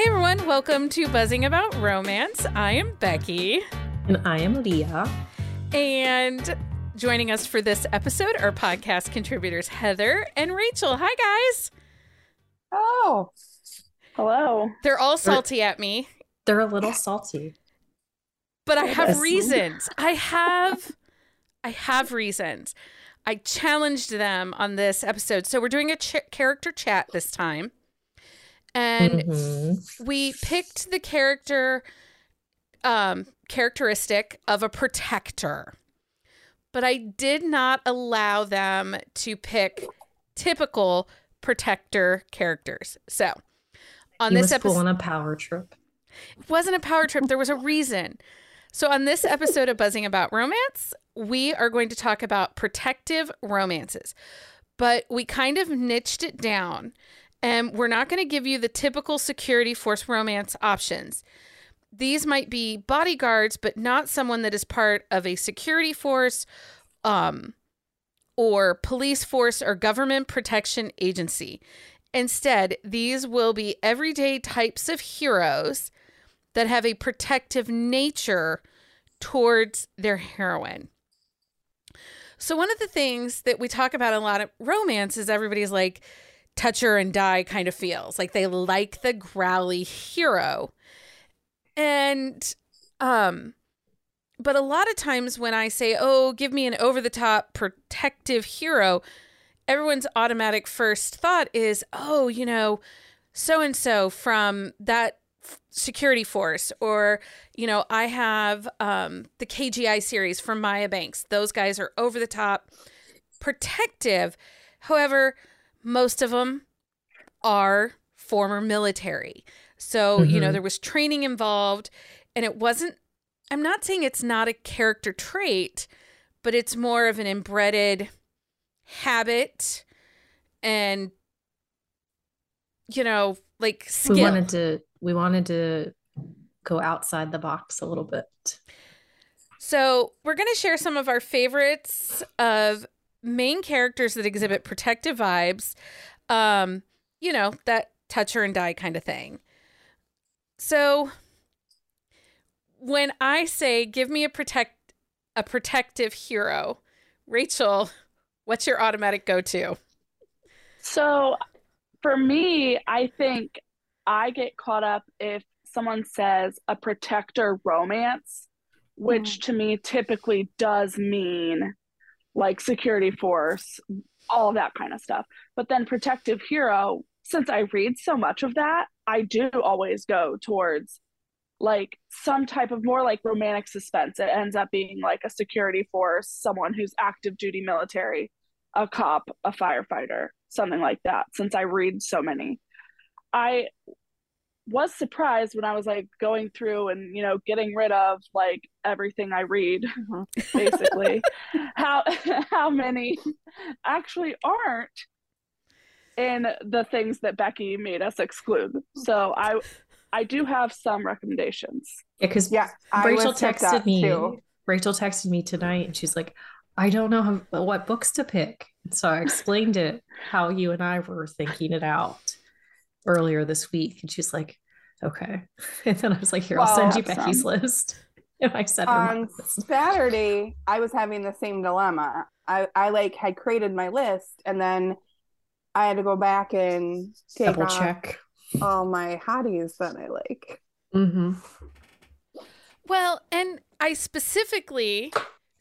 Hey everyone, welcome to Buzzing About Romance. I am Becky. And I am Leah. And joining us for this episode are podcast contributors Heather and Rachel. Hi guys. Oh. Hello. They're all salty at me. They're a little salty. But I have reasons. I have I have reasons. I challenged them on this episode. So we're doing a ch- character chat this time. And mm-hmm. we picked the character um characteristic of a protector. But I did not allow them to pick typical protector characters. So, on he this episode on a power trip. It wasn't a power trip. There was a reason. So, on this episode of Buzzing About Romance, we are going to talk about protective romances, but we kind of niched it down. And we're not going to give you the typical security force romance options. These might be bodyguards, but not someone that is part of a security force um, or police force or government protection agency. Instead, these will be everyday types of heroes that have a protective nature towards their heroine. So, one of the things that we talk about a lot of romance is everybody's like touch her and die kind of feels. Like they like the growly hero. And, um, but a lot of times when I say, oh, give me an over the top protective hero, everyone's automatic first thought is, oh, you know, so and so from that security force or you know i have um, the kgi series from maya banks. Those guys are over the top protective. However most of them are former military so mm-hmm. you know mm-hmm. there was training involved and it wasn't i'm not saying it's not a character trait but it's more of an inbred habit and you know like skill. we wanted to we wanted to go outside the box a little bit. So, we're going to share some of our favorites of main characters that exhibit protective vibes. Um, you know, that touch her and die kind of thing. So, when I say give me a protect a protective hero, Rachel, what's your automatic go-to? So, for me, I think I get caught up if someone says a protector romance, which mm. to me typically does mean like security force, all that kind of stuff. But then protective hero, since I read so much of that, I do always go towards like some type of more like romantic suspense. It ends up being like a security force, someone who's active duty military, a cop, a firefighter, something like that, since I read so many. I was surprised when I was like going through and you know getting rid of like everything I read mm-hmm. basically how how many actually aren't in the things that Becky made us exclude. So I I do have some recommendations. Yeah, because yeah, Rachel texted me. Too. Rachel texted me tonight and she's like, I don't know how, what books to pick. So I explained it how you and I were thinking it out earlier this week. And she's like, okay. And then I was like, here, I'll send you Becky's some. list. And I said on Saturday, I was having the same dilemma. I, I like had created my list and then I had to go back and double check all my hotties that I like. Mm-hmm. Well, and I specifically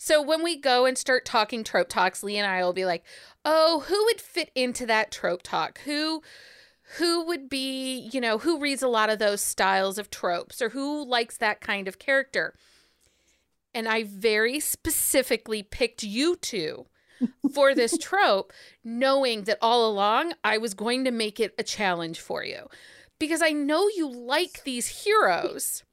so when we go and start talking trope talks, Lee and I will be like, "Oh, who would fit into that trope talk? Who who would be, you know, who reads a lot of those styles of tropes or who likes that kind of character. And I very specifically picked you two for this trope, knowing that all along I was going to make it a challenge for you because I know you like these heroes.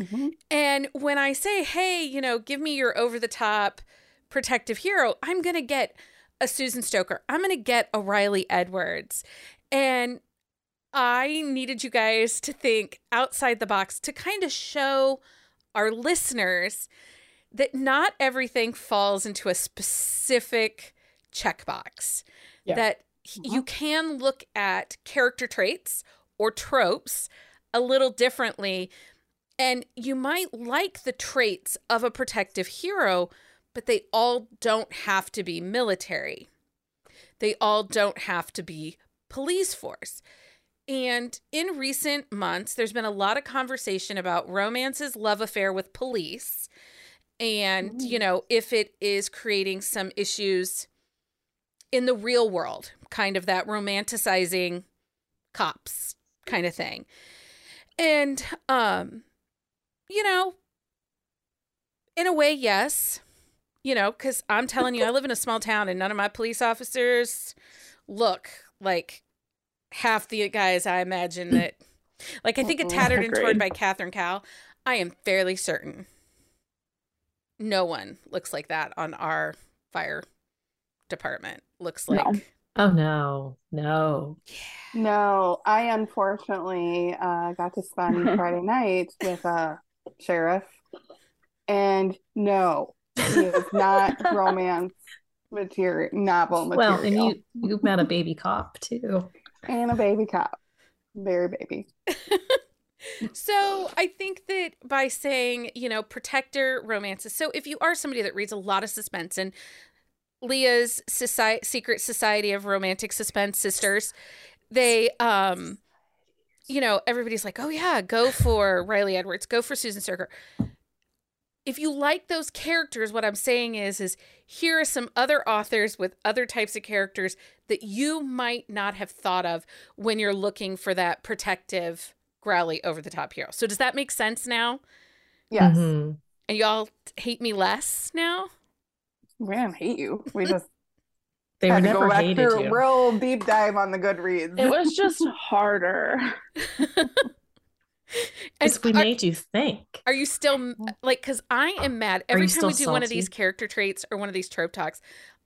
Mm-hmm. And when I say, hey, you know, give me your over the top protective hero, I'm going to get a Susan Stoker. I'm going to get a Riley Edwards. And I needed you guys to think outside the box to kind of show our listeners that not everything falls into a specific checkbox. Yeah. That you uh-huh. can look at character traits or tropes a little differently. And you might like the traits of a protective hero, but they all don't have to be military. They all don't have to be police force. And in recent months, there's been a lot of conversation about romance's love affair with police. And, you know, if it is creating some issues in the real world, kind of that romanticizing cops kind of thing. And, um, you know, in a way, yes. You know, because I'm telling you, I live in a small town and none of my police officers look like half the guys I imagine that. Like, I think a Tattered and Torn by Catherine Cow, I am fairly certain no one looks like that on our fire department. Looks like. No. Oh, no. No. No, I unfortunately uh, got to spend Friday night with a sheriff. And no, he is not romance material, novel material. Well, and you you met a baby cop too, and a baby cop, very baby. so I think that by saying you know protector romances. So if you are somebody that reads a lot of suspense and Leah's Society, Secret Society of Romantic Suspense Sisters, they um you know everybody's like oh yeah go for riley edwards go for susan Stoker if you like those characters, what I'm saying is, is here are some other authors with other types of characters that you might not have thought of when you're looking for that protective, growly, over the top hero. So does that make sense now? Yes. Mm-hmm. And y'all hate me less now? We didn't hate you. We just they had to go back through a real deep dive on the Goodreads. It was just harder. Because we made you think. Are you still like? Because I am mad every time we do salty? one of these character traits or one of these trope talks.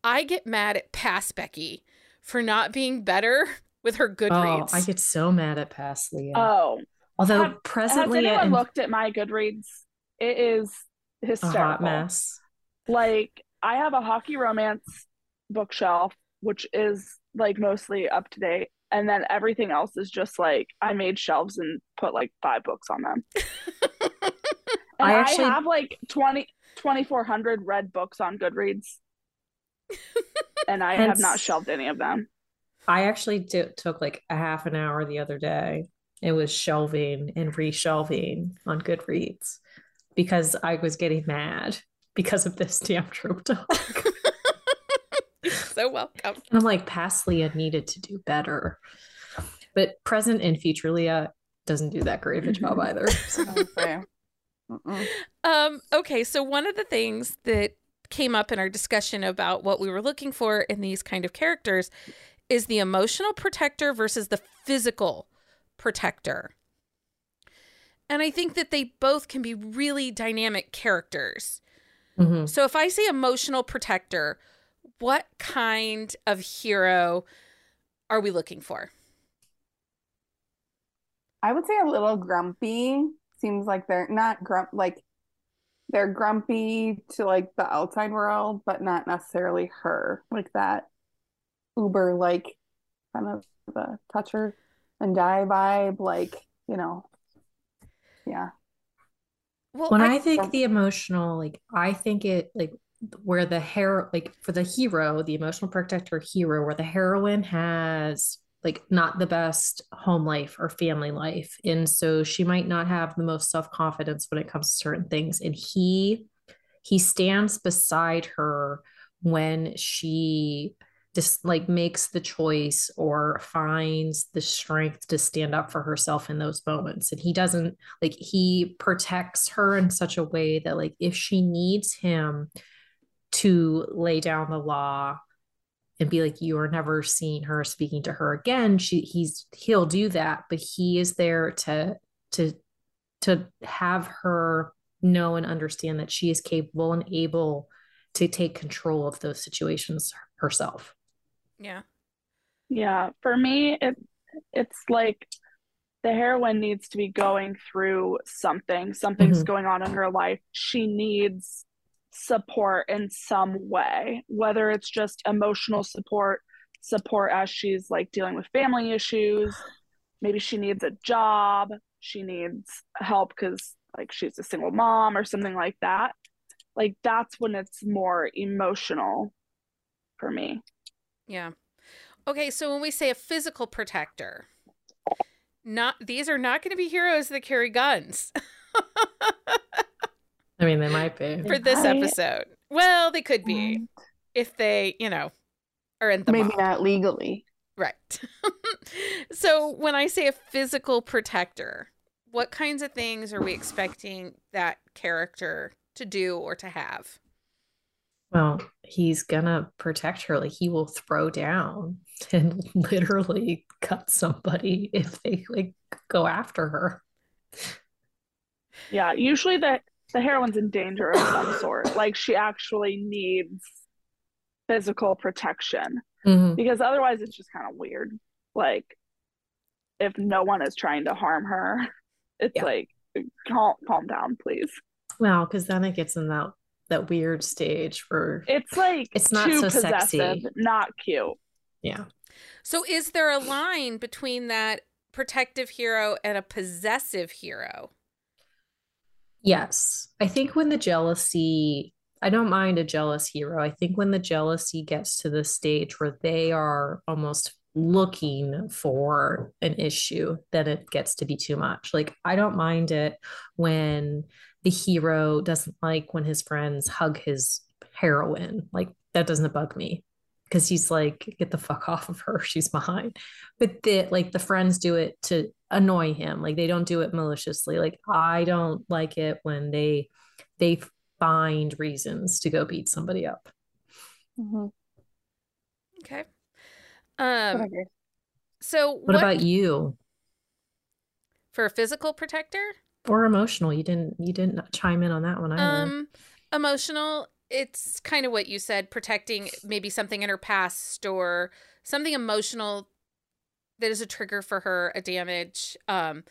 I get mad at past Becky for not being better with her Goodreads. Oh, I get so mad at past Leah. Oh, although have, presently, has anyone looked at my Goodreads? It is hysterical. A hot mess. Like I have a hockey romance bookshelf, which is like mostly up to date, and then everything else is just like I made shelves and put like five books on them. I actually I have like 20 2400 read books on Goodreads. and I have not shelved any of them. I actually did, took like a half an hour the other day. It was shelving and reshelving on Goodreads because I was getting mad because of this damn trope talk. so welcome. I'm like, past Leah needed to do better. But present and future Leah doesn't do that great of a job either. So. okay. Um, okay, so one of the things that came up in our discussion about what we were looking for in these kind of characters is the emotional protector versus the physical protector. And I think that they both can be really dynamic characters. Mm-hmm. So if I say emotional protector, what kind of hero are we looking for? I would say a little grumpy. Seems like they're not grump like they're grumpy to like the outside world, but not necessarily her. Like that uber like kind of the toucher and die vibe, like, you know. Yeah. Well, when I, I think the emotional, like I think it like where the hero like for the hero the emotional protector hero where the heroine has like not the best home life or family life. And so she might not have the most self-confidence when it comes to certain things. And he he stands beside her when she just like makes the choice or finds the strength to stand up for herself in those moments. And he doesn't like he protects her in such a way that like if she needs him to lay down the law and be like you are never seeing her speaking to her again. She he's he'll do that but he is there to to to have her know and understand that she is capable and able to take control of those situations herself. Yeah. Yeah. For me it it's like the heroine needs to be going through something. Something's mm-hmm. going on in her life. She needs support in some way, whether it's just emotional support, support as she's like dealing with family issues, maybe she needs a job, she needs help because like she's a single mom or something like that. Like that's when it's more emotional for me. Yeah. Okay, so when we say a physical protector, not these are not going to be heroes that carry guns. I mean, they might be for this episode. Well, they could be if they, you know, are in the maybe mob. not legally. Right. so when I say a physical protector, what kinds of things are we expecting that character to do or to have? Well, he's gonna protect her. Like he will throw down and literally cut somebody if they like go after her. Yeah, usually the the heroine's in danger of some sort. Like she actually needs physical protection mm-hmm. because otherwise it's just kind of weird. Like if no one is trying to harm her, it's yeah. like calm calm down, please. Well, because then it gets in that that weird stage where it's like it's not so sexy, not cute. Yeah. So is there a line between that protective hero and a possessive hero? Yes. I think when the jealousy, I don't mind a jealous hero. I think when the jealousy gets to the stage where they are almost looking for an issue, then it gets to be too much. Like, I don't mind it when the hero doesn't like when his friends hug his heroine. Like, that doesn't bug me because he's like, get the fuck off of her. She's mine. But the like the friends do it to annoy him. Like they don't do it maliciously. Like I don't like it when they they find reasons to go beat somebody up. Mm-hmm. Okay. Um. Okay. So what, what about you? For a physical protector or emotional? You didn't you didn't chime in on that one either. Um, emotional it's kind of what you said protecting maybe something in her past or something emotional that is a trigger for her a damage um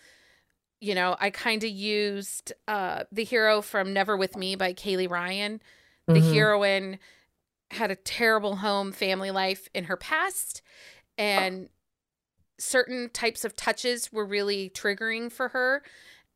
you know i kind of used uh the hero from never with me by kaylee ryan the mm-hmm. heroine had a terrible home family life in her past and certain types of touches were really triggering for her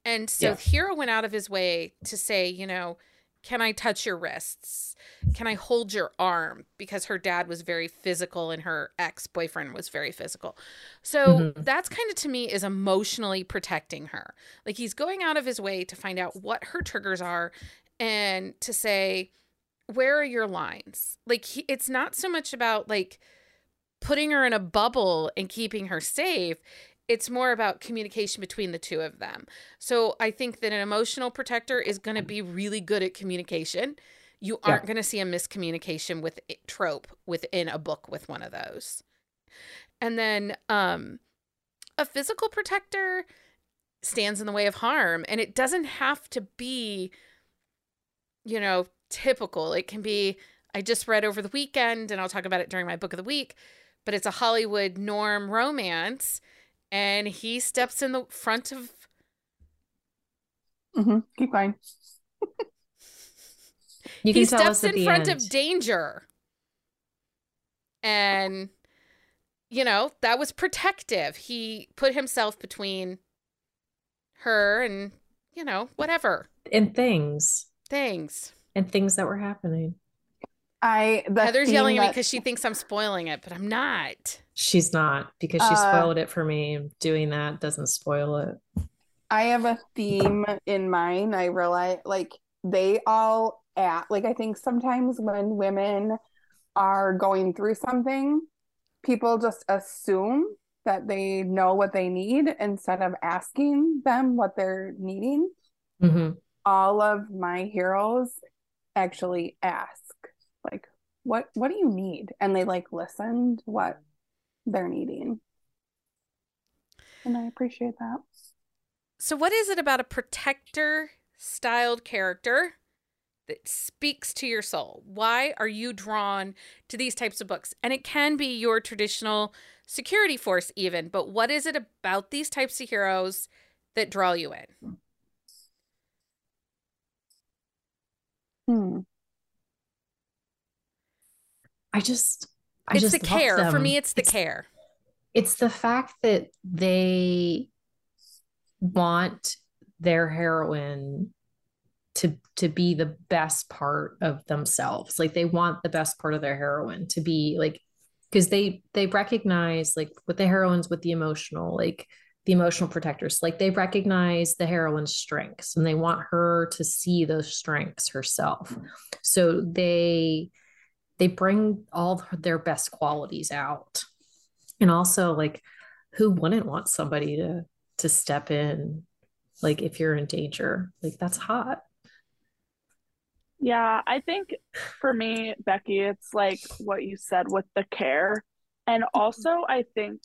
and so yeah. the hero went out of his way to say you know can I touch your wrists? Can I hold your arm? Because her dad was very physical and her ex boyfriend was very physical. So mm-hmm. that's kind of to me is emotionally protecting her. Like he's going out of his way to find out what her triggers are and to say, where are your lines? Like he, it's not so much about like putting her in a bubble and keeping her safe it's more about communication between the two of them. So I think that an emotional protector is going to be really good at communication. You aren't yeah. going to see a miscommunication with trope within a book with one of those. And then um a physical protector stands in the way of harm and it doesn't have to be you know typical. It can be I just read over the weekend and I'll talk about it during my book of the week, but it's a Hollywood norm romance and he steps in the front of. Mm-hmm. Keep going. you he steps in front end. of danger, and you know that was protective. He put himself between her and you know whatever and things, things, and things that were happening. I Heather's yelling at me because she thinks I'm spoiling it, but I'm not. She's not because she uh, spoiled it for me. Doing that doesn't spoil it. I have a theme in mind. I realize like they all act like I think sometimes when women are going through something, people just assume that they know what they need instead of asking them what they're needing. Mm-hmm. All of my heroes actually ask like what what do you need? And they like listened what they're needing. And i appreciate that. So what is it about a protector styled character that speaks to your soul? Why are you drawn to these types of books? And it can be your traditional security force even but what is it about these types of heroes that draw you in? Hmm I just, I it's just the care for me. It's the it's, care. it's the fact that they want their heroine to to be the best part of themselves like they want the best part of their heroine to be like because they they recognize like with the heroines with the emotional like the emotional protectors like they recognize the heroine's strengths and they want her to see those strengths herself so they they bring all their best qualities out. And also like who wouldn't want somebody to to step in like if you're in danger? Like that's hot. Yeah i think for me becky it's like what you said with the care. And also i think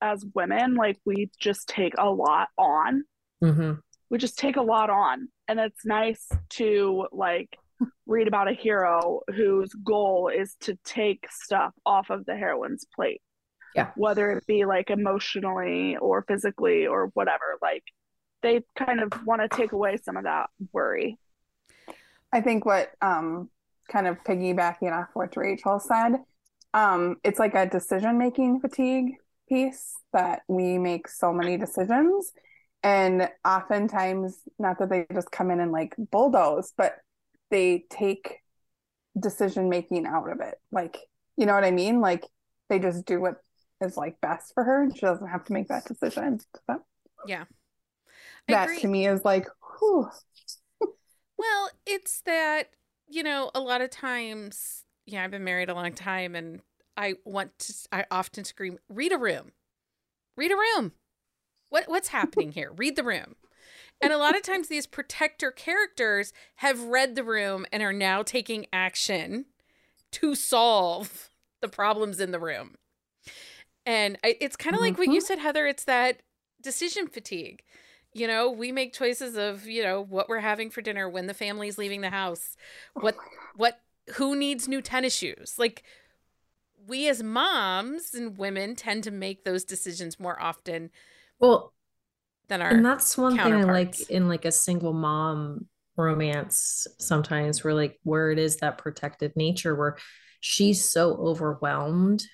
as women like we just take a lot on. Mm-hmm. we just take a lot on. And it's nice to like read about a hero whose goal is to take stuff off of the heroine's plate. Yeah. Whether it be like emotionally or physically or whatever like they kind of want to take away some of that worry. I think what um kind of piggybacking off what rachel said um it's like a decision making fatigue piece that we make so many decisions. And oftentimes not that they just come in and like bulldoze but they take decision making out of it. Like you know what i mean? Like they just do what is like best for her and she doesn't have to make that decision. So, yeah. I that agree. to me is like whew. well it's that you know a lot of times yeah i've been married a long time and i want to i often scream read a room. Read a room. What what's happening here? Read the room and a lot of times these protector characters have read the room and are now taking action to solve the problems in the room and I, it's kind of mm-hmm. like what you mm-hmm. said, Heather. It's that decision fatigue. You know, we make choices of, you know, what we're having for dinner, when the family's leaving the house, what, what, who needs new tennis shoes. Like, we as moms and women tend to make those decisions more often. Well, than our and that's one thing I like in like a single mom romance sometimes where like where it is that protective nature where she's so overwhelmed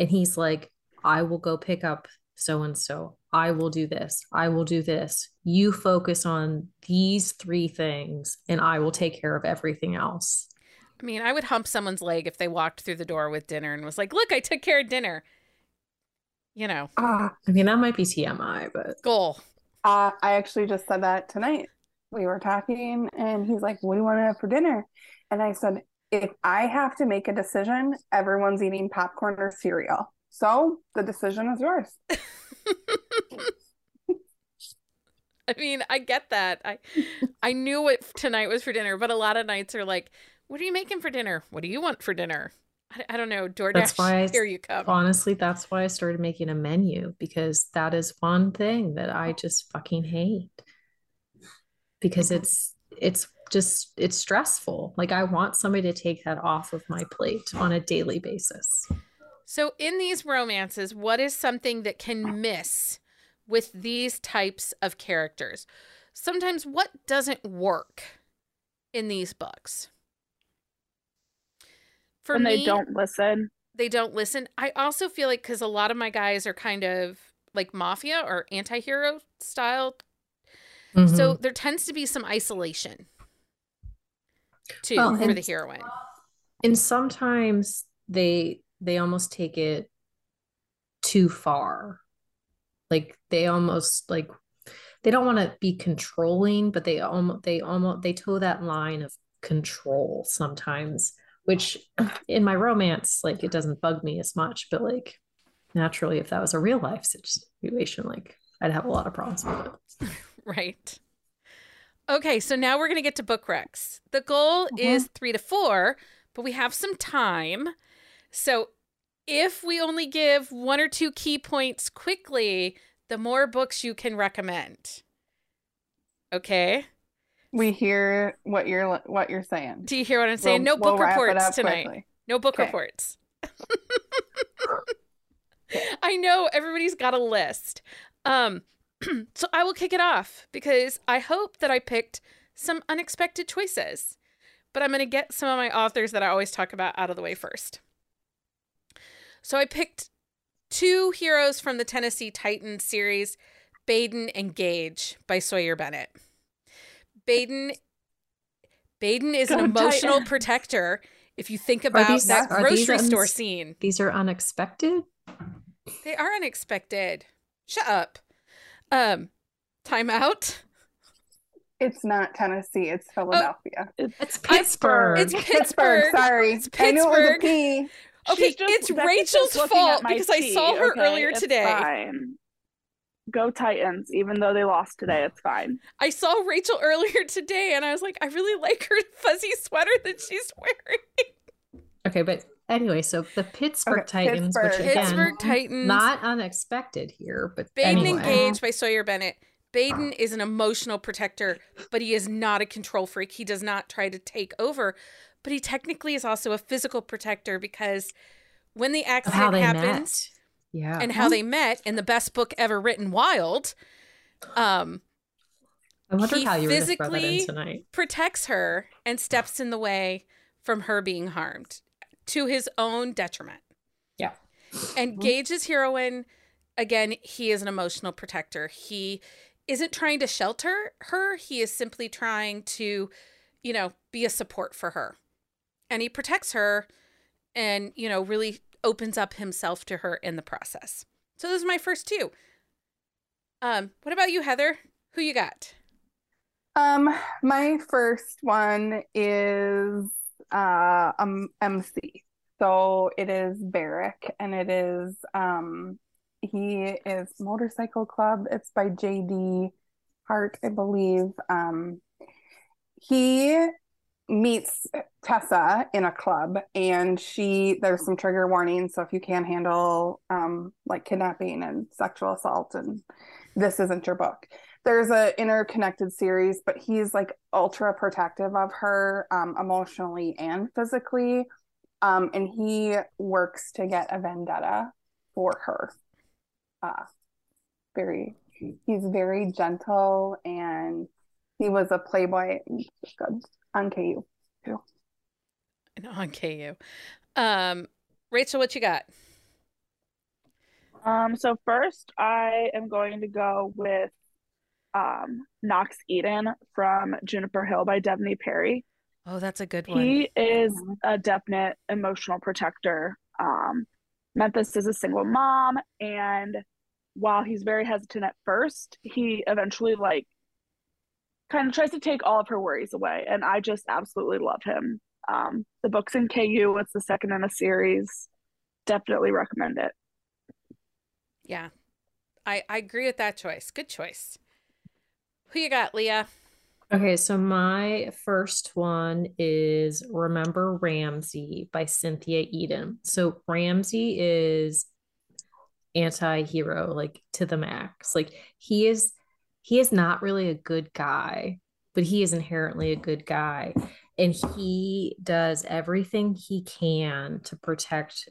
and he's like, I will go pick up so and so. I will do this. I will do this. You focus on these three things, and I will take care of everything else. I mean, I would hump someone's leg if they walked through the door with dinner and was like, Look, I took care of dinner. You know. Uh, I mean, that might be TMI, but. Goal. Uh, I actually just said that tonight. We were talking, and he's like, What do you want to have for dinner? And I said, if I have to make a decision, everyone's eating popcorn or cereal. So the decision is yours. I mean, I get that. I I knew what tonight was for dinner, but a lot of nights are like, "What are you making for dinner? What do you want for dinner?" I, I don't know. DoorDash. That's why I, here you come. Honestly, that's why I started making a menu because that is one thing that I just fucking hate. Because it's it's just it's stressful. Like I want somebody to take that off of my plate on a daily basis. So in these romances, what is something that can miss with these types of characters? Sometimes what doesn't work in these books? For when me, they don't listen. They don't listen. I also feel like because a lot of my guys are kind of like mafia or anti-hero style. Mm-hmm. So there tends to be some isolation too well, for the heroine. And sometimes they they almost take it too far. Like they almost like they don't want to be controlling, but they almost they almost they toe that line of control sometimes, which in my romance, like it doesn't bug me as much, but like naturally if that was a real life situation, like I'd have a lot of problems with it. right. Okay, so now we're going to get to book recs. The goal uh-huh. is three to four, but we have some time. So if we only give one or two key points quickly, the more books you can recommend. Okay? We hear what you're what you're saying. Do you hear what I'm saying? We'll, no book we'll reports tonight. Quickly. No book okay. reports. I know everybody's got a list. Um so I will kick it off because I hope that I picked some unexpected choices. But I'm going to get some of my authors that I always talk about out of the way first. So I picked two heroes from the Tennessee Titans series, Baden and Gage by Sawyer Bennett. Baden Baden is Go an emotional Titan. protector. If you think about these, that grocery un- store scene, these are unexpected. They are unexpected. Shut up. Um, timeout. It's not Tennessee. It's oh, Philadelphia. Oh, it's Pittsburgh. It's Pittsburgh. Sorry, it's Pittsburgh. I knew it was a P. Okay, it's Rachel's fault because tea, I saw her okay? earlier it's today. Fine. Go Titans, even though they lost today. It's fine. I saw Rachel earlier today, and I was like, I really like her fuzzy sweater that she's wearing. Okay, but anyway, so the Pittsburgh okay, Titans, Pittsburgh. which again, Pittsburgh Titans, not unexpected here, but Baden anyway. engaged by Sawyer Bennett. Baden is an emotional protector, but he is not a control freak. He does not try to take over, but he technically is also a physical protector because when the accident happened, yeah, and how they met in the best book ever written, Wild, um, I wonder he how you physically tonight. protects her and steps in the way from her being harmed to his own detriment. Yeah, and. Gage's heroine, again, he is an emotional protector. He isn't trying to shelter her. He is simply trying to, you know, be a support for her. And he protects her and, you know, really opens up himself to her in the process. So those are my first two. Um, what about you, Heather? Who you got? Um, my first one is uh um MC. So it is Barrick and it is um he is Motorcycle Club. It's by JD Hart, I believe. Um, he meets Tessa in a club, and she there's some trigger warnings. So if you can't handle um, like kidnapping and sexual assault, and this isn't your book. There's a interconnected series, but he's like ultra protective of her um, emotionally and physically. Um, and he works to get a vendetta for her uh, very he's very gentle and he was a playboy good on KU too. And on KU. Um, Rachel, what you got? Um, so first I am going to go with um Knox Eden from Juniper Hill by Devney Perry. Oh, that's a good one. He is a definite emotional protector. Um, Memphis is a single mom, and while he's very hesitant at first, he eventually like kind of tries to take all of her worries away. And I just absolutely love him. Um, the book's in KU, it's the second in a series. Definitely recommend it. Yeah. I, I agree with that choice. Good choice. Who you got, Leah? Okay, so my first one is Remember Ramsey by Cynthia Eden. So Ramsey is anti-hero like to the max. Like he is he is not really a good guy, but he is inherently a good guy and he does everything he can to protect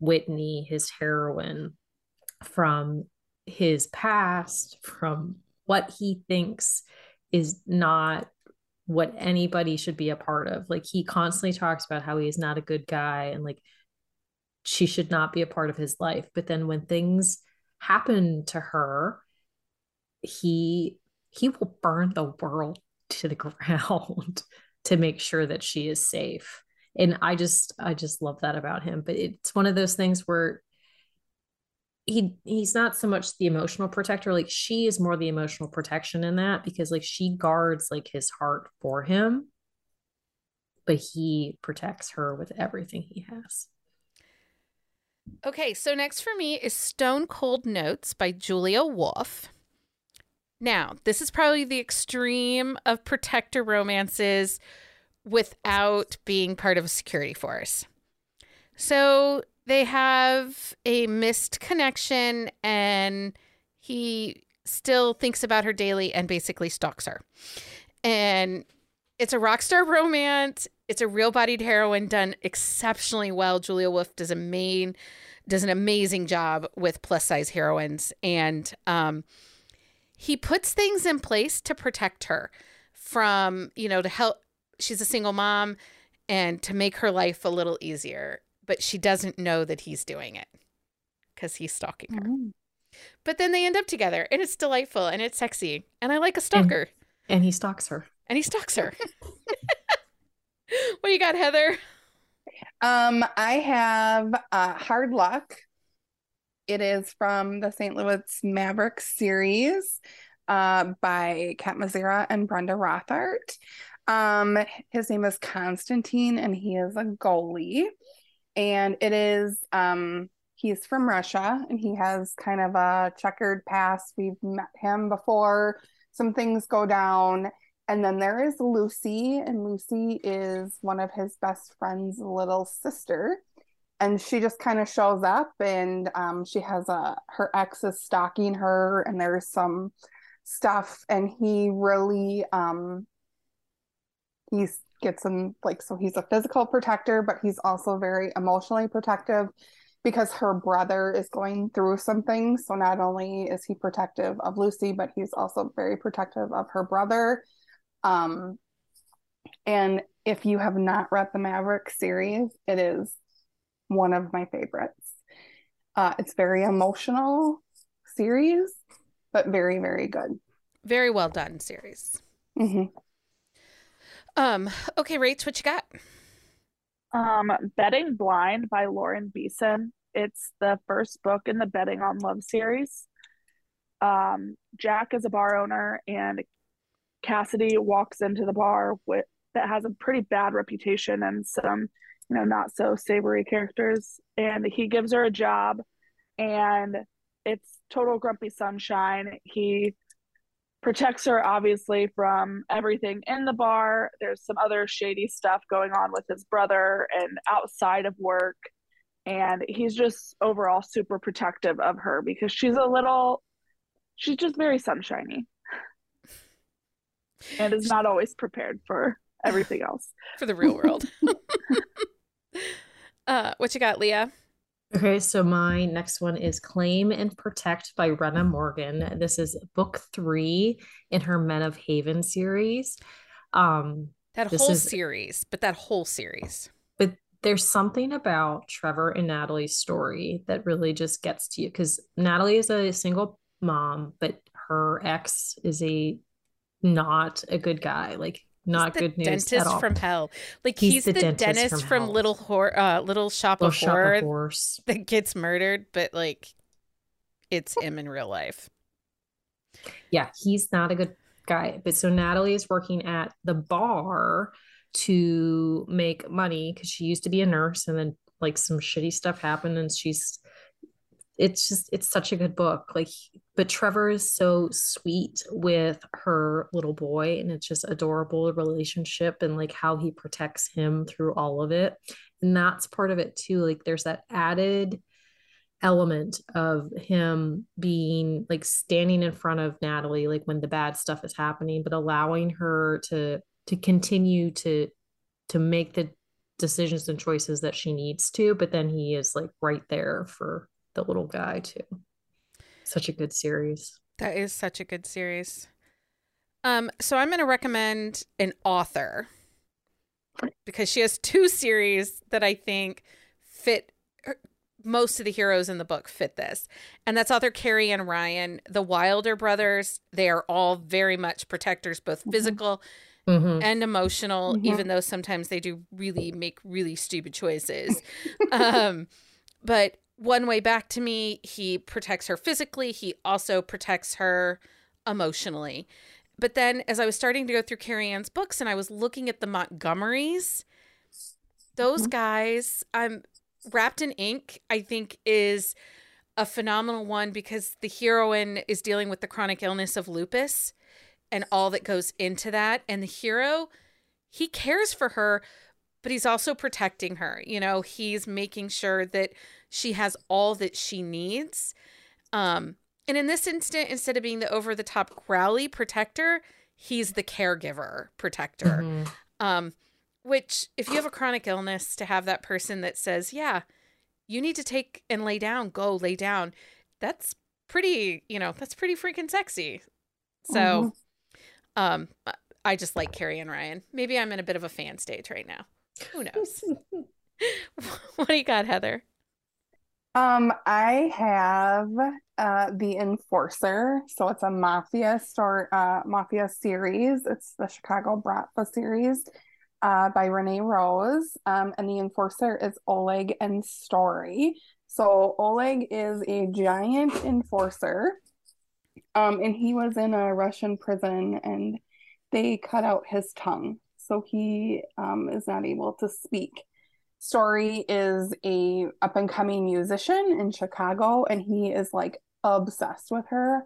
Whitney, his heroine, from his past, from what he thinks is not what anybody should be a part of. Like he constantly talks about how he is not a good guy and like she should not be a part of his life. But then when things happen to her, he he will burn the world to the ground to make sure that she is safe. And I just I just love that about him. But it's one of those things where he he's not so much the emotional protector like she is more the emotional protection in that because like she guards like his heart for him but he protects her with everything he has okay so next for me is stone cold notes by julia wolf now this is probably the extreme of protector romances without being part of a security force so they have a missed connection and he still thinks about her daily and basically stalks her. And it's a rock star romance. It's a real bodied heroine done exceptionally well. Julia Wolf does a main does an amazing job with plus size heroines and um, he puts things in place to protect her from, you know, to help she's a single mom and to make her life a little easier but she doesn't know that he's doing it. because he's stalking her. Mm-hmm. But then they end up together and it's delightful and it's sexy. And I like a stalker. And, and he stalks her. And he stalks her. what do you got, Heather? Um, I have uh, Hard Luck. It is from the St. Louis Maverick series uh, by Kat Mizera and Brenda Rothert. Um, his name is Constantine, and he is a goalie. And it is um, he's from Russia, and he has kind of a checkered past. We've met him before. Some things go down, and then there is Lucy, and Lucy is one of his best friend's little sister. And she just kind of shows up, and um, she has a her ex is stalking her, and there's some stuff, and he really um, he's gets him like so he's a physical protector, but he's also very emotionally protective because her brother is going through something. So not only is he protective of Lucy, but he's also very protective of her brother um, and if you have not read the Maverick series, it is one of my favorites. Uh, it's very emotional series, but very, very good. Very well done series. Mm-hmm. Um, okay, Rach, what you got? Um, Betting Blind by Lauren Beeson. It's the first book in the Betting on Love series. Um, Jack is a bar owner and Cassidy walks into the bar with that has a pretty bad reputation and some, you know, not so savory characters. And he gives her a job and it's total grumpy sunshine. He protects her obviously from everything in the bar. There's some other shady stuff going on with his brother and outside of work. And he's just overall super protective of her because she's a little, she's just very sunshiny and is not always prepared for everything else for the real world. uh, what you got, Leah? Okay, so my next one is Claim and Protect by Rena Morgan. This is book three in her Men of Haven series. Um, that whole is, series, but that whole series. But there's something about Trevor and Natalie's story that really just gets to you because Natalie is a single mom, but her ex is a not a good guy. Like not good news dentist at all. from hell. Like he's, he's the, the, dentist, dentist from, from Little Hor- uh, Little Shop Little of Shop Horror of Horse. that gets murdered, but like it's him in real life. Yeah, he's not a good guy. But so Natalie is working at the bar to make money because she used to be a nurse and then like some shitty stuff happened and she's it's just it's such a good book. Like but trevor is so sweet with her little boy and it's just adorable relationship and like how he protects him through all of it. And that's part of it too. Like there's that added element of him being like standing in front of natalie like when the bad stuff is happening but allowing her to to continue to to make the decisions and choices that she needs to but then he is like right there for the little guy too. Such a good series. That is such a good series. Um, so I'm going to recommend an author because she has two series that I think fit most of the heroes in the book fit this. And that's author Carrie Ann Ryan, the Wilder brothers. They are all very much protectors, both mm-hmm. physical mm-hmm. and emotional, mm-hmm. even though sometimes they do really make really stupid choices. um, but one way back to me, he protects her physically, he also protects her emotionally. But then as I was starting to go through Carrie Ann's books and I was looking at the Montgomerys, those mm-hmm. guys, I'm wrapped in ink, I think is a phenomenal one because the heroine is dealing with the chronic illness of lupus and all that goes into that. And the hero, he cares for her, but he's also protecting her. You know, he's making sure that she has all that she needs. Um, and in this instant, instead of being the over the top growly protector, he's the caregiver protector. Mm-hmm. Um, which, if you have a chronic illness, to have that person that says, Yeah, you need to take and lay down, go lay down, that's pretty, you know, that's pretty freaking sexy. So, mm-hmm. um, I just like Carrie Ann Ryan. Maybe I'm in a bit of a fan stage right now. Who knows? what do you got, Heather? Um, I have uh The Enforcer. So it's a mafia story uh mafia series. It's the Chicago Bratva series uh by Renee Rose. Um, and The Enforcer is Oleg and Story. So Oleg is a giant enforcer. Um, and he was in a Russian prison and they cut out his tongue. So he um, is not able to speak. Story is a up and coming musician in Chicago, and he is like obsessed with her.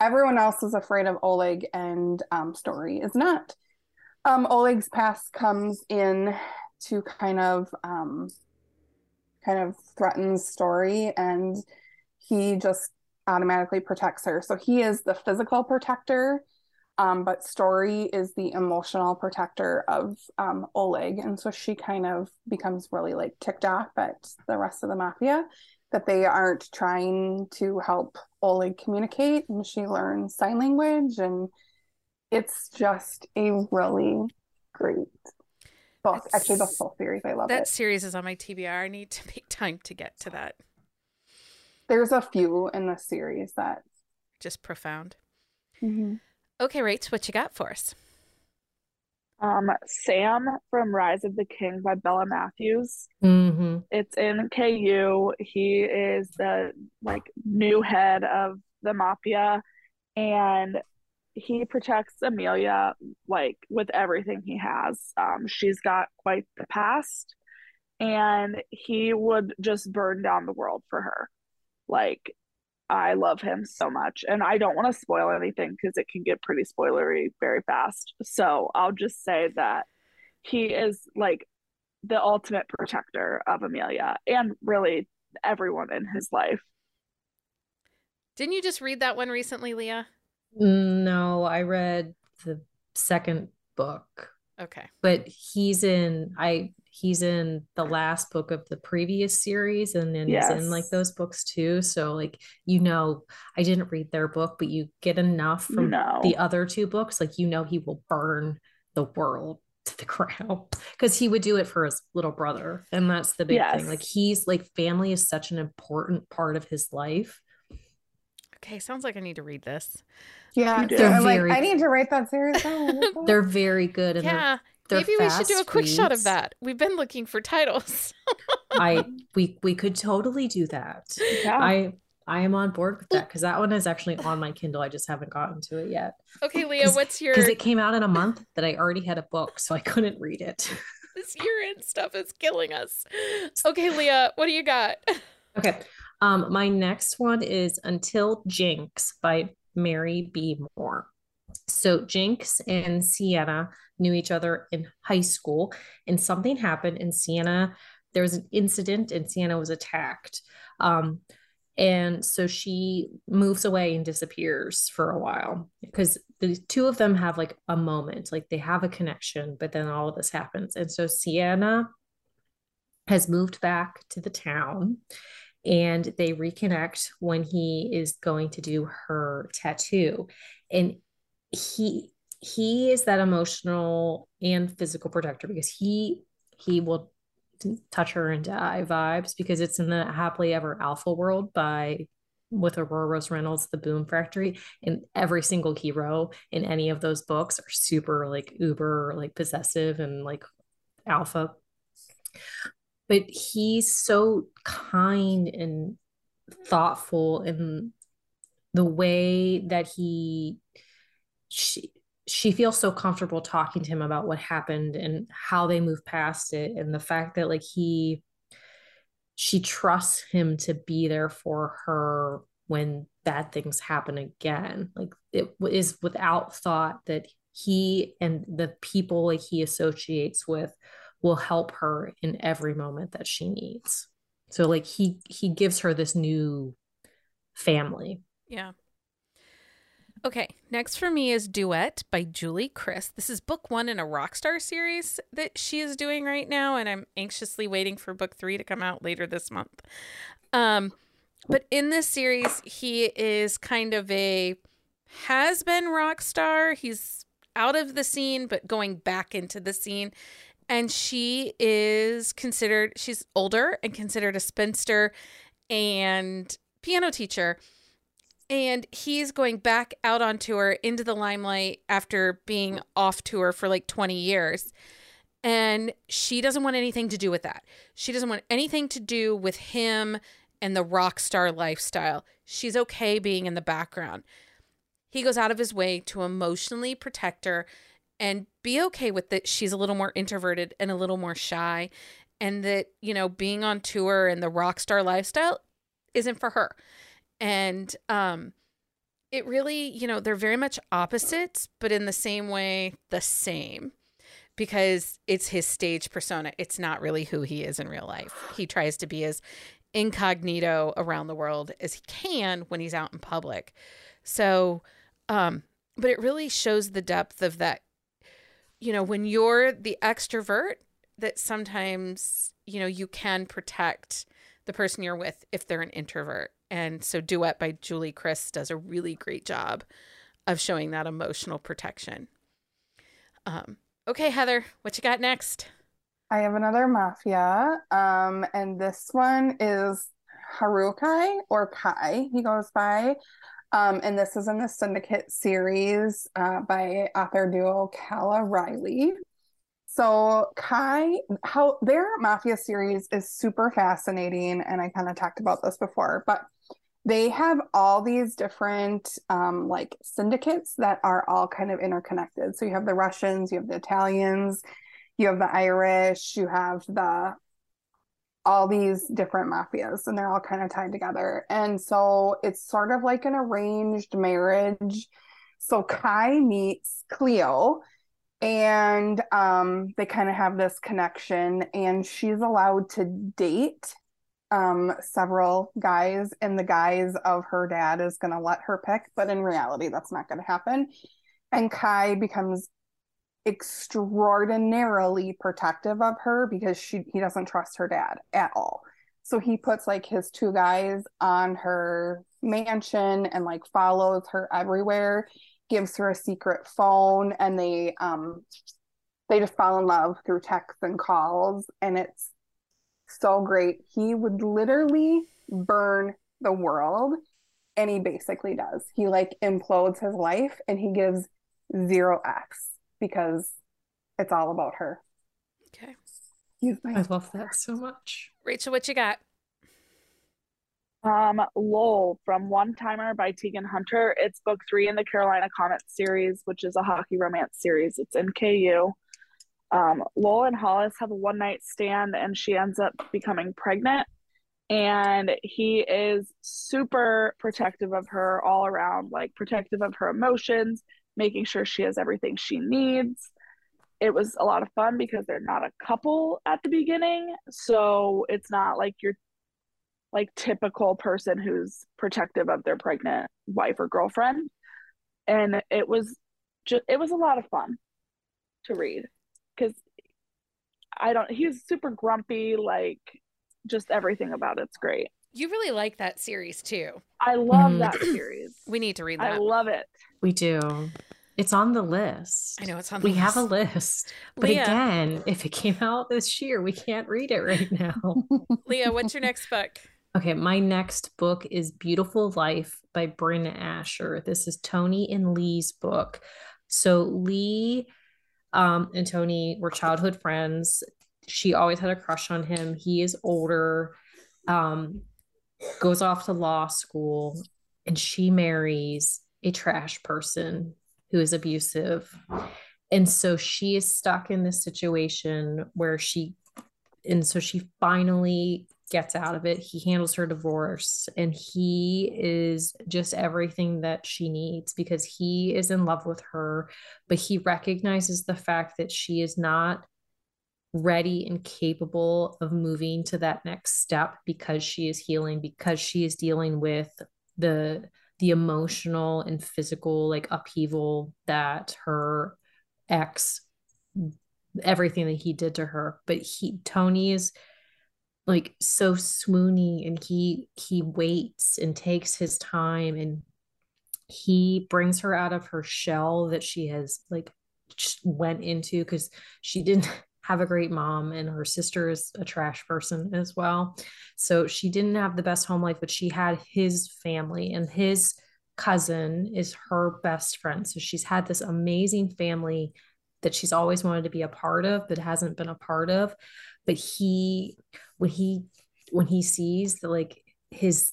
Everyone else is afraid of Oleg, and um, Story is not. Um, Oleg's past comes in to kind of um, kind of threatens Story, and he just automatically protects her. So he is the physical protector um, but Story is the emotional protector of um, Oleg. And so she kind of becomes really like ticked off at the rest of the mafia that they aren't trying to help Oleg communicate. And she learns sign language. And it's just a really great book. That's, Actually, the full series. I love that it. series is on my TBR. I need to make time to get to that. There's a few in the series that just profound. Mm-hmm. Okay, Rach, what you got for us? Um, Sam from Rise of the King by Bella Matthews. Mm-hmm. It's in KU. He is the like new head of the mafia, and he protects Amelia like with everything he has. Um, she's got quite the past, and he would just burn down the world for her. Like I love him so much. And I don't want to spoil anything because it can get pretty spoilery very fast. So I'll just say that he is like the ultimate protector of Amelia and really everyone in his life. Didn't you just read that one recently, Leah? Mm, no, I read the second book. Okay. But he's in I he's in the last book of the previous series and then yes. he's in like those books too so like you know i didn't read their book but you get enough from no. the other two books like you know he will burn the world to the ground because he would do it for his little brother and that's the big yes. thing like he's like family is such an important part of his life okay sounds like i need to read this yeah, they're very, like, I need to write that series down. they're very good. And yeah, Maybe we should do a quick reads. shot of that. We've been looking for titles. I we we could totally do that. Yeah. I I am on board with that because that one is actually on my Kindle. I just haven't gotten to it yet. Okay, Leah, what's your? Because it came out in a month that I already had a book, so I couldn't read it. this year-end stuff is killing us. Okay, Leah, what do you got? Okay, um, my next one is Until Jinx by Mary B. Moore. So Jinx and Sienna knew each other in high school, and something happened in Sienna. There was an incident, and Sienna was attacked. Um, and so she moves away and disappears for a while because the two of them have like a moment, like they have a connection, but then all of this happens. And so Sienna has moved back to the town and they reconnect when he is going to do her tattoo. And he he is that emotional and physical protector because he he will touch her and die vibes because it's in the happily ever alpha world by with Aurora Rose Reynolds, the Boom Factory, and every single hero in any of those books are super like uber like possessive and like alpha. But he's so kind and thoughtful in the way that he she she feels so comfortable talking to him about what happened and how they move past it and the fact that like he she trusts him to be there for her when bad things happen again. Like it is without thought that he and the people like he associates with will help her in every moment that she needs. So like he he gives her this new family. Yeah Okay, next for me is Duet by Julie Chris. This is book one in a Rockstar series that she is doing right now, and I'm anxiously waiting for book three to come out later this month. Um, but in this series, he is kind of a has been rock star. He's out of the scene, but going back into the scene. And she is considered, she's older and considered a spinster and piano teacher. And he's going back out on tour into the limelight after being off tour for like 20 years. And she doesn't want anything to do with that. She doesn't want anything to do with him and the rock star lifestyle. She's okay being in the background. He goes out of his way to emotionally protect her and be okay with that she's a little more introverted and a little more shy and that, you know, being on tour and the rock star lifestyle isn't for her. And um it really, you know, they're very much opposites, but in the same way, the same because it's his stage persona. It's not really who he is in real life. He tries to be as incognito around the world as he can when he's out in public. So, um, but it really shows the depth of that. You know, when you're the extrovert, that sometimes, you know, you can protect the person you're with if they're an introvert. And so, Duet by Julie Chris does a really great job of showing that emotional protection. Um, Okay, Heather, what you got next? I have another mafia. Um, and this one is Harukai or Kai, he goes by. Um, and this is in the Syndicate series uh, by author duo Kala Riley. So Kai, how their mafia series is super fascinating, and I kind of talked about this before, but they have all these different um, like syndicates that are all kind of interconnected. So you have the Russians, you have the Italians, you have the Irish, you have the all these different mafias, and they're all kind of tied together. And so it's sort of like an arranged marriage. So Kai meets Cleo, and um, they kind of have this connection, and she's allowed to date um, several guys, and the guys of her dad is going to let her pick, but in reality, that's not going to happen. And Kai becomes extraordinarily protective of her because she he doesn't trust her dad at all. So he puts like his two guys on her mansion and like follows her everywhere, gives her a secret phone, and they um they just fall in love through texts and calls, and it's so great. He would literally burn the world and he basically does. He like implodes his life and he gives zero X because it's all about her. Okay. My- I love that so much. Rachel, what you got? Um, Lowell from One Timer by Teagan Hunter. It's book three in the Carolina Comets series, which is a hockey romance series. It's in KU. Um, Lowell and Hollis have a one night stand and she ends up becoming pregnant. And he is super protective of her all around, like protective of her emotions, making sure she has everything she needs. It was a lot of fun because they're not a couple at the beginning. So it's not like you're like typical person who's protective of their pregnant wife or girlfriend. And it was just, it was a lot of fun to read because I don't. He's super grumpy. Like just everything about it's great. You really like that series too. I love mm. that series. We need to read that. I love it. We do. It's on the list. I know it's on. we list. We have a list, but Leah. again, if it came out this year, we can't read it right now. Leah, what's your next book? Okay, my next book is Beautiful Life by Brynne Asher. This is Tony and Lee's book. So Lee um, and Tony were childhood friends. She always had a crush on him. He is older, um, goes off to law school, and she marries a trash person who is abusive. And so she is stuck in this situation where she, and so she finally gets out of it. He handles her divorce and he is just everything that she needs because he is in love with her, but he recognizes the fact that she is not ready and capable of moving to that next step because she is healing because she is dealing with the the emotional and physical like upheaval that her ex everything that he did to her but he tony is like so swoony and he he waits and takes his time and he brings her out of her shell that she has like went into because she didn't have a great mom, and her sister is a trash person as well. So she didn't have the best home life, but she had his family, and his cousin is her best friend. So she's had this amazing family that she's always wanted to be a part of, but hasn't been a part of. But he, when he, when he sees that like his,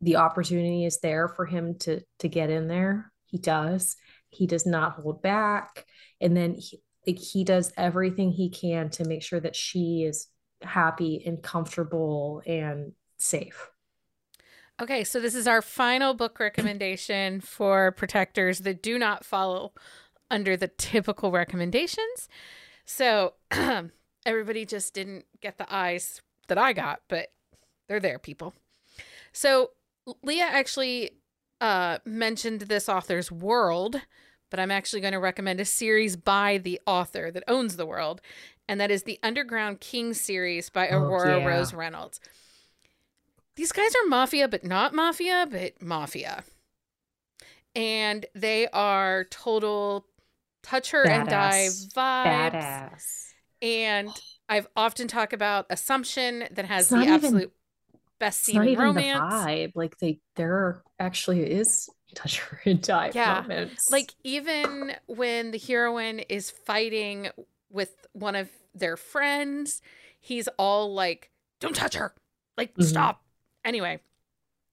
the opportunity is there for him to to get in there, he does. He does not hold back, and then he, like he does everything he can to make sure that she is happy and comfortable and safe. Okay, so this is our final book recommendation for protectors that do not follow under the typical recommendations. So everybody just didn't get the eyes that I got, but they're there, people. So Leah actually uh, mentioned this author's world, but I'm actually going to recommend a series by the author that owns the world, and that is the Underground King series by oh, Aurora yeah. Rose Reynolds. These guys are mafia, but not mafia, but mafia. And they are total touch her Badass. and dive vibes. Badass. And I've often talked about Assumption that has the absolute even, best scene in romance. vibe. Like they there actually is touch her and dive yeah. moments. Like even when the heroine is fighting with one of their friends, he's all like, Don't touch her. Like, mm-hmm. stop. Anyway,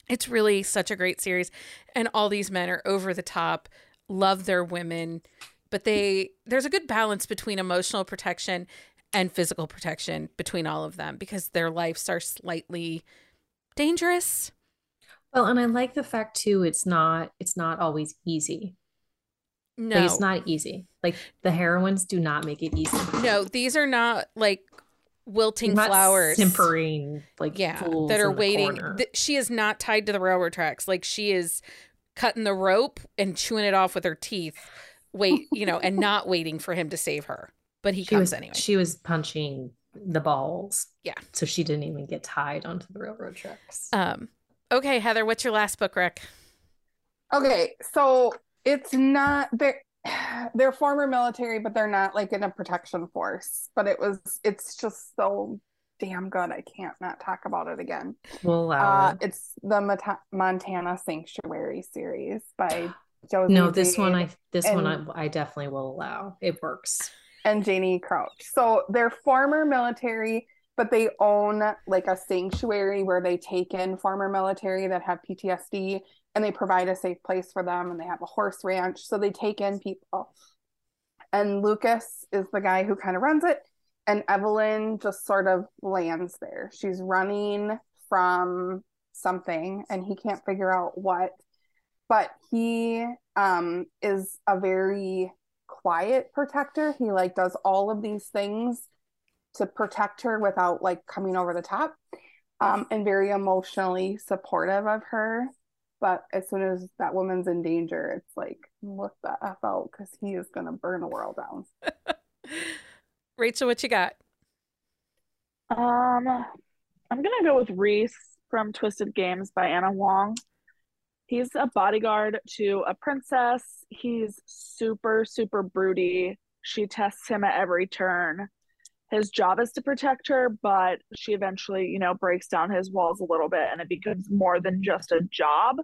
it's really such a great series. And all these men are over the top, love their women, but they there's a good balance between emotional protection and physical protection between all of them because their lives are slightly dangerous. Well, and I like the fact too it's not it's not always easy. No. Like, it's not easy. Like the heroines do not make it easy. No, these are not like wilting flowers simpering like yeah that are waiting Th- she is not tied to the railroad tracks like she is cutting the rope and chewing it off with her teeth wait you know and not waiting for him to save her but he she comes was, anyway she was punching the balls yeah so she didn't even get tied onto the railroad tracks um okay heather what's your last book rec okay so it's not there they're former military, but they're not like in a protection force. But it was, it's just so damn good. I can't not talk about it again. Well, uh, it. It's the Mata- Montana Sanctuary series by No, this one I this and, one I, I definitely will allow. It works. And Janie Crouch. So they're former military, but they own like a sanctuary where they take in former military that have PTSD and they provide a safe place for them and they have a horse ranch so they take in people and lucas is the guy who kind of runs it and evelyn just sort of lands there she's running from something and he can't figure out what but he um is a very quiet protector he like does all of these things to protect her without like coming over the top um, and very emotionally supportive of her but as soon as that woman's in danger, it's like, look the F out because he is going to burn the world down. Rachel, what you got? Um, I'm going to go with Reese from Twisted Games by Ana Huang. He's a bodyguard to a princess. He's super, super broody. She tests him at every turn. His job is to protect her, but she eventually, you know, breaks down his walls a little bit and it becomes more than just a job.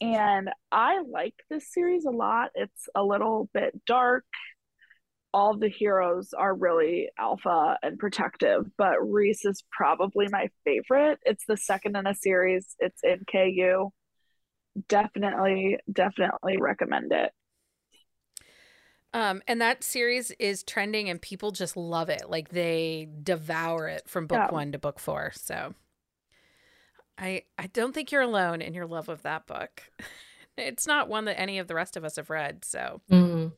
And I like this series a lot. It's a little bit dark. All the heroes are really alpha and protective, but Reese is probably my favorite. It's the second in a series. It's in KU. Definitely, definitely recommend it. Um, and that series is trending and people just love it. Like they devour it from book yeah. one to book four. So I I don't think you're alone in your love of that book. it's not one that any of the rest of us have read, so mm-hmm.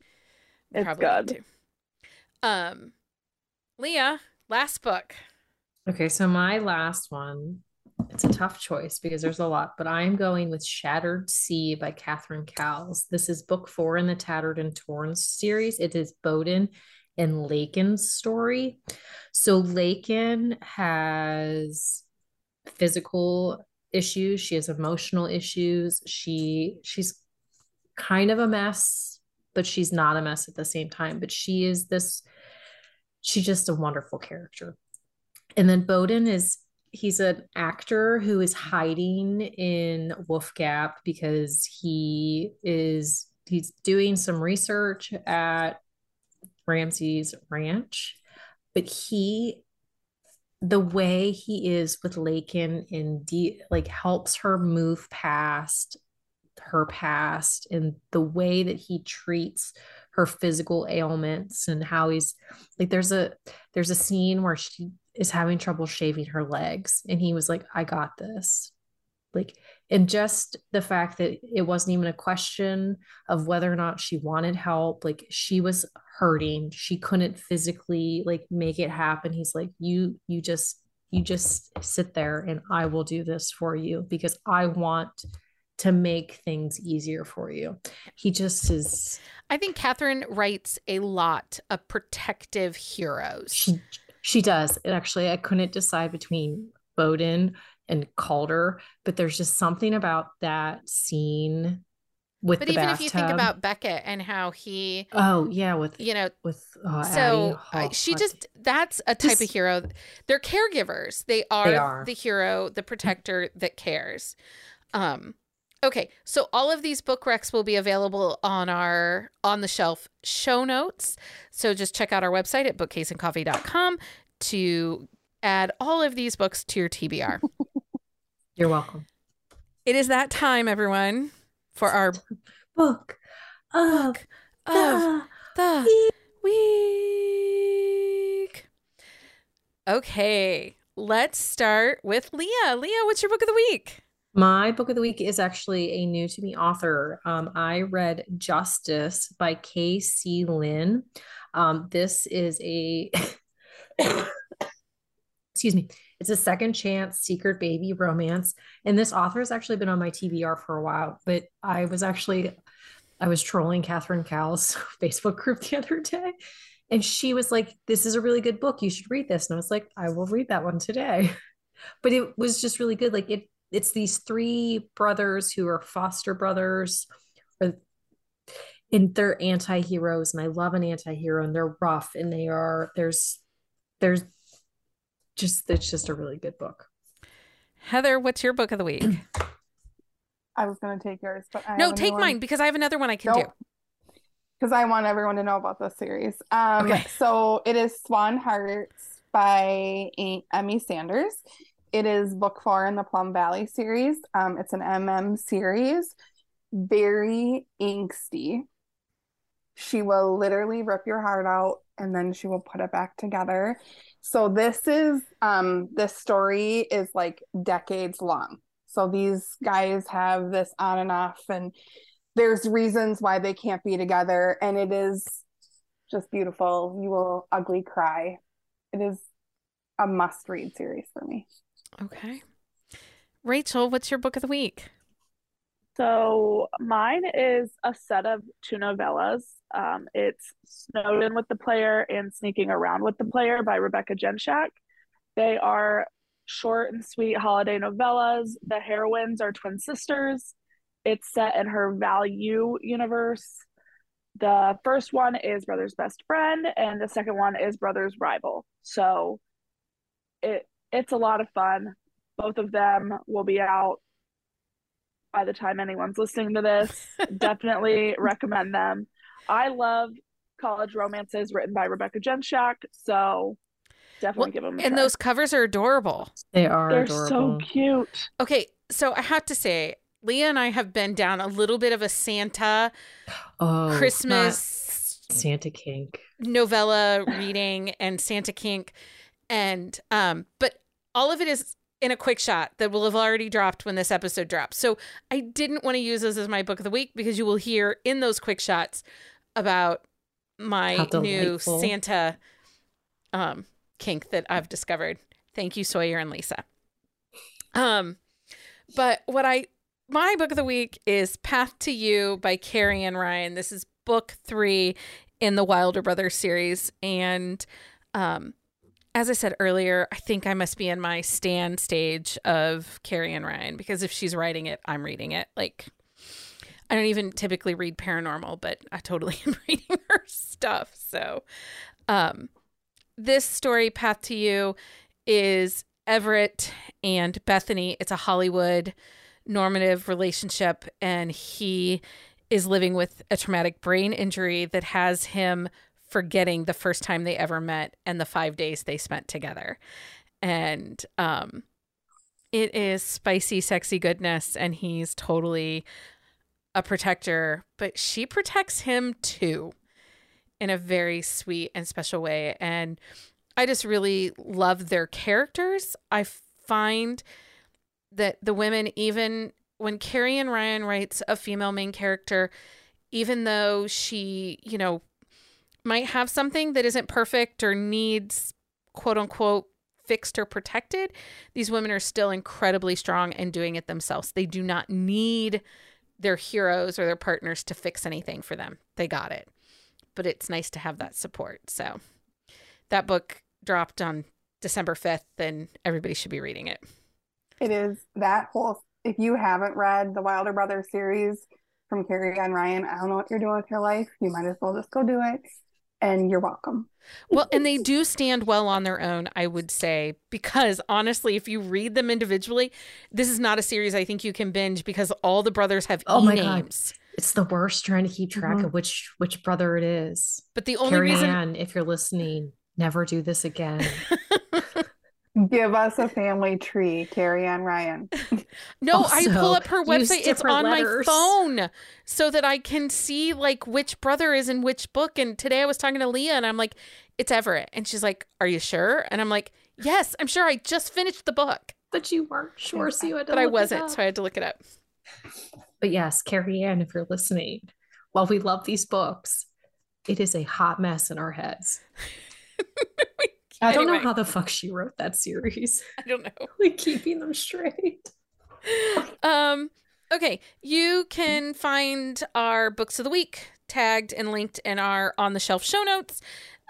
it's probably good. Um, Leah, last book. Okay, so my last one, it's a tough choice because there's a lot, but I'm going with Shattered Sea by Catherine Cowles. This is book four in the Tattered and Torn series. It is Bowden and Laken's story. So Laken has physical issues she has emotional issues she she's kind of a mess but she's not a mess at the same time but she is this she's just a wonderful character. And then Bowden is he's an actor who is hiding in Wolf Gap because he is he's doing some research at Ramsey's ranch, but he the way he is with Laken in de- like helps her move past her past and the way that he treats her physical ailments and how he's like there's a there's a scene where she is having trouble shaving her legs and he was like I got this. Like and just the fact that it wasn't even a question of whether or not she wanted help like she was hurting. She couldn't physically like make it happen. He's like you you just you just sit there and I will do this for you because I want to make things easier for you. He just is. I think Catherine writes a lot of protective heroes. She she does. And actually, I couldn't decide between Boden and Calder, but there's just something about that scene with but even bathtub. if you think about Beckett and how he oh yeah with you know with uh, so oh, she just that's a type just, of hero they're caregivers they are, they are the hero the protector that cares um Okay, so all of these book recs will be available on our on the shelf show notes. So just check out our website at bookcaseandcoffee.com to add all of these books to your TBR. You're welcome. It is that time, everyone, for our book of, of the, the week. Okay, let's start with Leah. Leah, what's your book of the week? My book of the week is actually a new to me author. Um, I read Justice by K.C. Lynn. Um, this is a, excuse me, it's a second chance secret baby romance. And this author has actually been on my TBR for a while, but I was actually, I was trolling Catherine Cowles Facebook group the other day. And she was like, This is a really good book. You should read this. And I was like, I will read that one today. But it was just really good. Like it it's these three brothers who are foster brothers or and they're anti-heroes and i love an anti-hero and they're rough and they are there's there's just it's just a really good book. Heather what's your book of the week? I was going to take yours but I no take mine because i have another one i can nope. do. Because i want everyone to know about this series. Um okay. so it is swan hearts by emmy sanders it is book four in the Plum Valley series. Um, it's an MM series, very angsty. She will literally rip your heart out and then she will put it back together. So this is um this story is like decades long. So these guys have this on and off and there's reasons why they can't be together and it is just beautiful. You will ugly cry. It is a must read series for me. Okay. Rachel, what's your book of the week? So mine is a set of two novellas. Um, it's Snowed In with the Player and Sneaking Around with the Player by Rebecca Jenshak. They are short and sweet holiday novellas. The heroines are twin sisters. It's set in her Valley U universe. The first one is Brother's Best Friend, and the second one is Brother's Rival. So it it's a lot of fun. Both of them will be out by the time anyone's listening to this. Definitely recommend them. I love college romances written by Rebecca Jenshak, so definitely well, give them. and try. those covers are adorable. They are. They're adorable. so cute. Okay, so I have to say, Leah and I have been down a little bit of a Santa oh, Christmas Santa kink novella reading and Santa kink, and um, but all of it is in a quick shot that will have already dropped when this episode drops. So I didn't want to use this as my book of the week because you will hear in those quick shots about my new Santa um, kink that I've discovered. Thank you, Sawyer and Lisa. Um, but what I my book of the week is Path to You by Carrie Ann Ryan. This is book three in the Wilder Brothers series, and um, as I said earlier, I think I must be in my stand stage of Carrie Ann Ryan because if she's writing it, I'm reading it. Like, I don't even typically read paranormal, but I totally am reading her stuff. So, um, this story, Path to You, is Everett and Bethany. It's a Hollywood normative relationship, and he is living with a traumatic brain injury that has him forgetting the first time they ever met and the five days they spent together. And um, it is spicy, sexy goodness, and he's totally a protector, but she protects him too in a very sweet and special way. And I just really love their characters. I find that the women, even when Carrie Ann Ryan writes a female main character, even though she, you know, might have something that isn't perfect or needs quote unquote fixed or protected, these women are still incredibly strong and doing it themselves. They do not need their heroes or their partners to fix anything for them. They got it. But it's nice to have that support. So that book dropped on December 5th and everybody should be reading it. It is that whole if you haven't read the Wilder Brothers series from Carrie Ann Ryan, I don't know what you're doing with your life. You might as well just go do it and you're welcome. well, and they do stand well on their own, I would say, because honestly, if you read them individually, this is not a series I think you can binge because all the brothers have oh my names. God. It's the worst trying to keep track mm-hmm. of which which brother it is. But the only Carrie reason, Ann, if you're listening, never do this again. Give us a family tree, Carrie Ann Ryan. no, also, I pull up her website. It's on letters. my phone so that I can see like which brother is in which book. And today I was talking to Leah and I'm like, it's Everett. And she's like, Are you sure? And I'm like, Yes, I'm sure. I just finished the book. But you weren't sure, so you had to But I wasn't, so I had to look it up. But yes, Carrie Ann, if you're listening, while we love these books, it is a hot mess in our heads. I don't anyway. know how the fuck she wrote that series. I don't know. like keeping them straight. Um okay, you can find our books of the week tagged and linked in our on the shelf show notes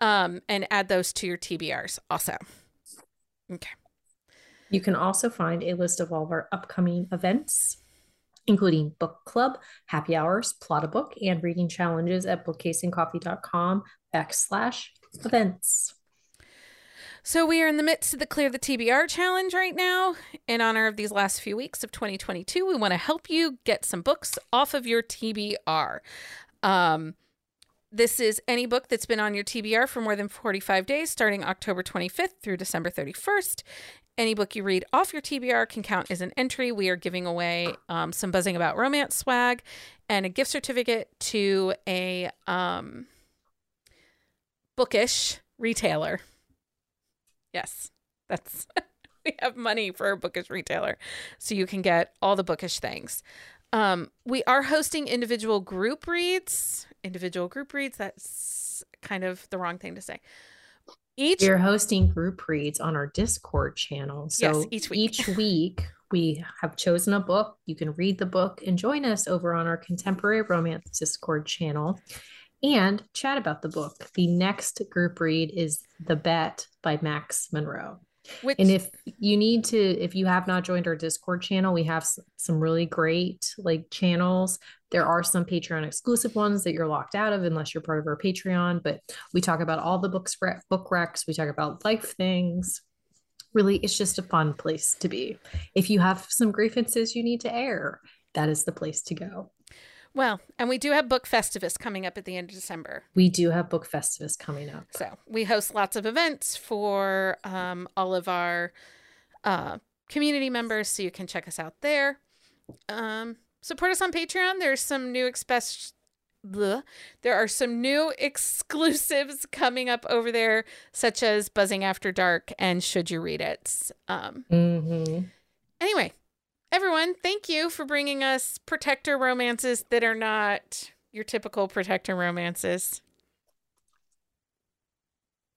um and add those to your TBRs also. Okay. You can also find a list of all of our upcoming events, including book club, happy hours, plot a book, and reading challenges at bookcaseandcoffee.com backslash events. So we are in the midst of the Clear the TBR challenge right now. In honor of these last few weeks of 2022, we want to help you get some books off of your TBR. Um, this is any book that's been on your TBR for more than 45 days, starting October 25th through December 31st. Any book you read off your TBR can count as an entry. We are giving away um, some buzzing about romance swag and a gift certificate to a um, bookish retailer Yes, that's we have money for a bookish retailer, so you can get all the bookish things. Um, we are hosting individual group reads. Individual group reads. That's kind of the wrong thing to say. Each we're hosting group reads on our Discord channel. So yes, each week. each week we have chosen a book. You can read the book and join us over on our contemporary romance Discord channel and chat about the book. The next group read is The Bet by Max Monroe. Which... And if you need to, if you have not joined our Discord channel, we have some really great like channels. There are some Patreon exclusive ones that you're locked out of unless you're part of our Patreon. But we talk about all the books, book recs. We talk about life things. Really, it's just a fun place to be. If you have some grievances you need to air, that is the place to go. Well, and we do have Book Festivus coming up at the end of December. We do have Book Festivus coming up. So we host lots of events for um, all of our uh, community members, so you can check us out there. Um, support us on Patreon. There's some new express. There are some new exclusives coming up over there, such as Buzzing After Dark and Should You Read It. Um, mm-hmm. Anyway, everyone, thank you for bringing us protector romances that are not your typical protector romances.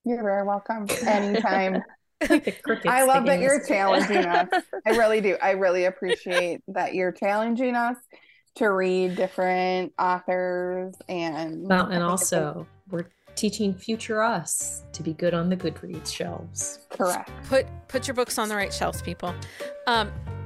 You're very welcome. Anytime. I love that you're challenging us. I really do. I really appreciate that you're challenging us to read different authors and well, and also we're teaching future us to be good on the Goodreads shelves. Correct. Put put your books on the right shelves, people. Um,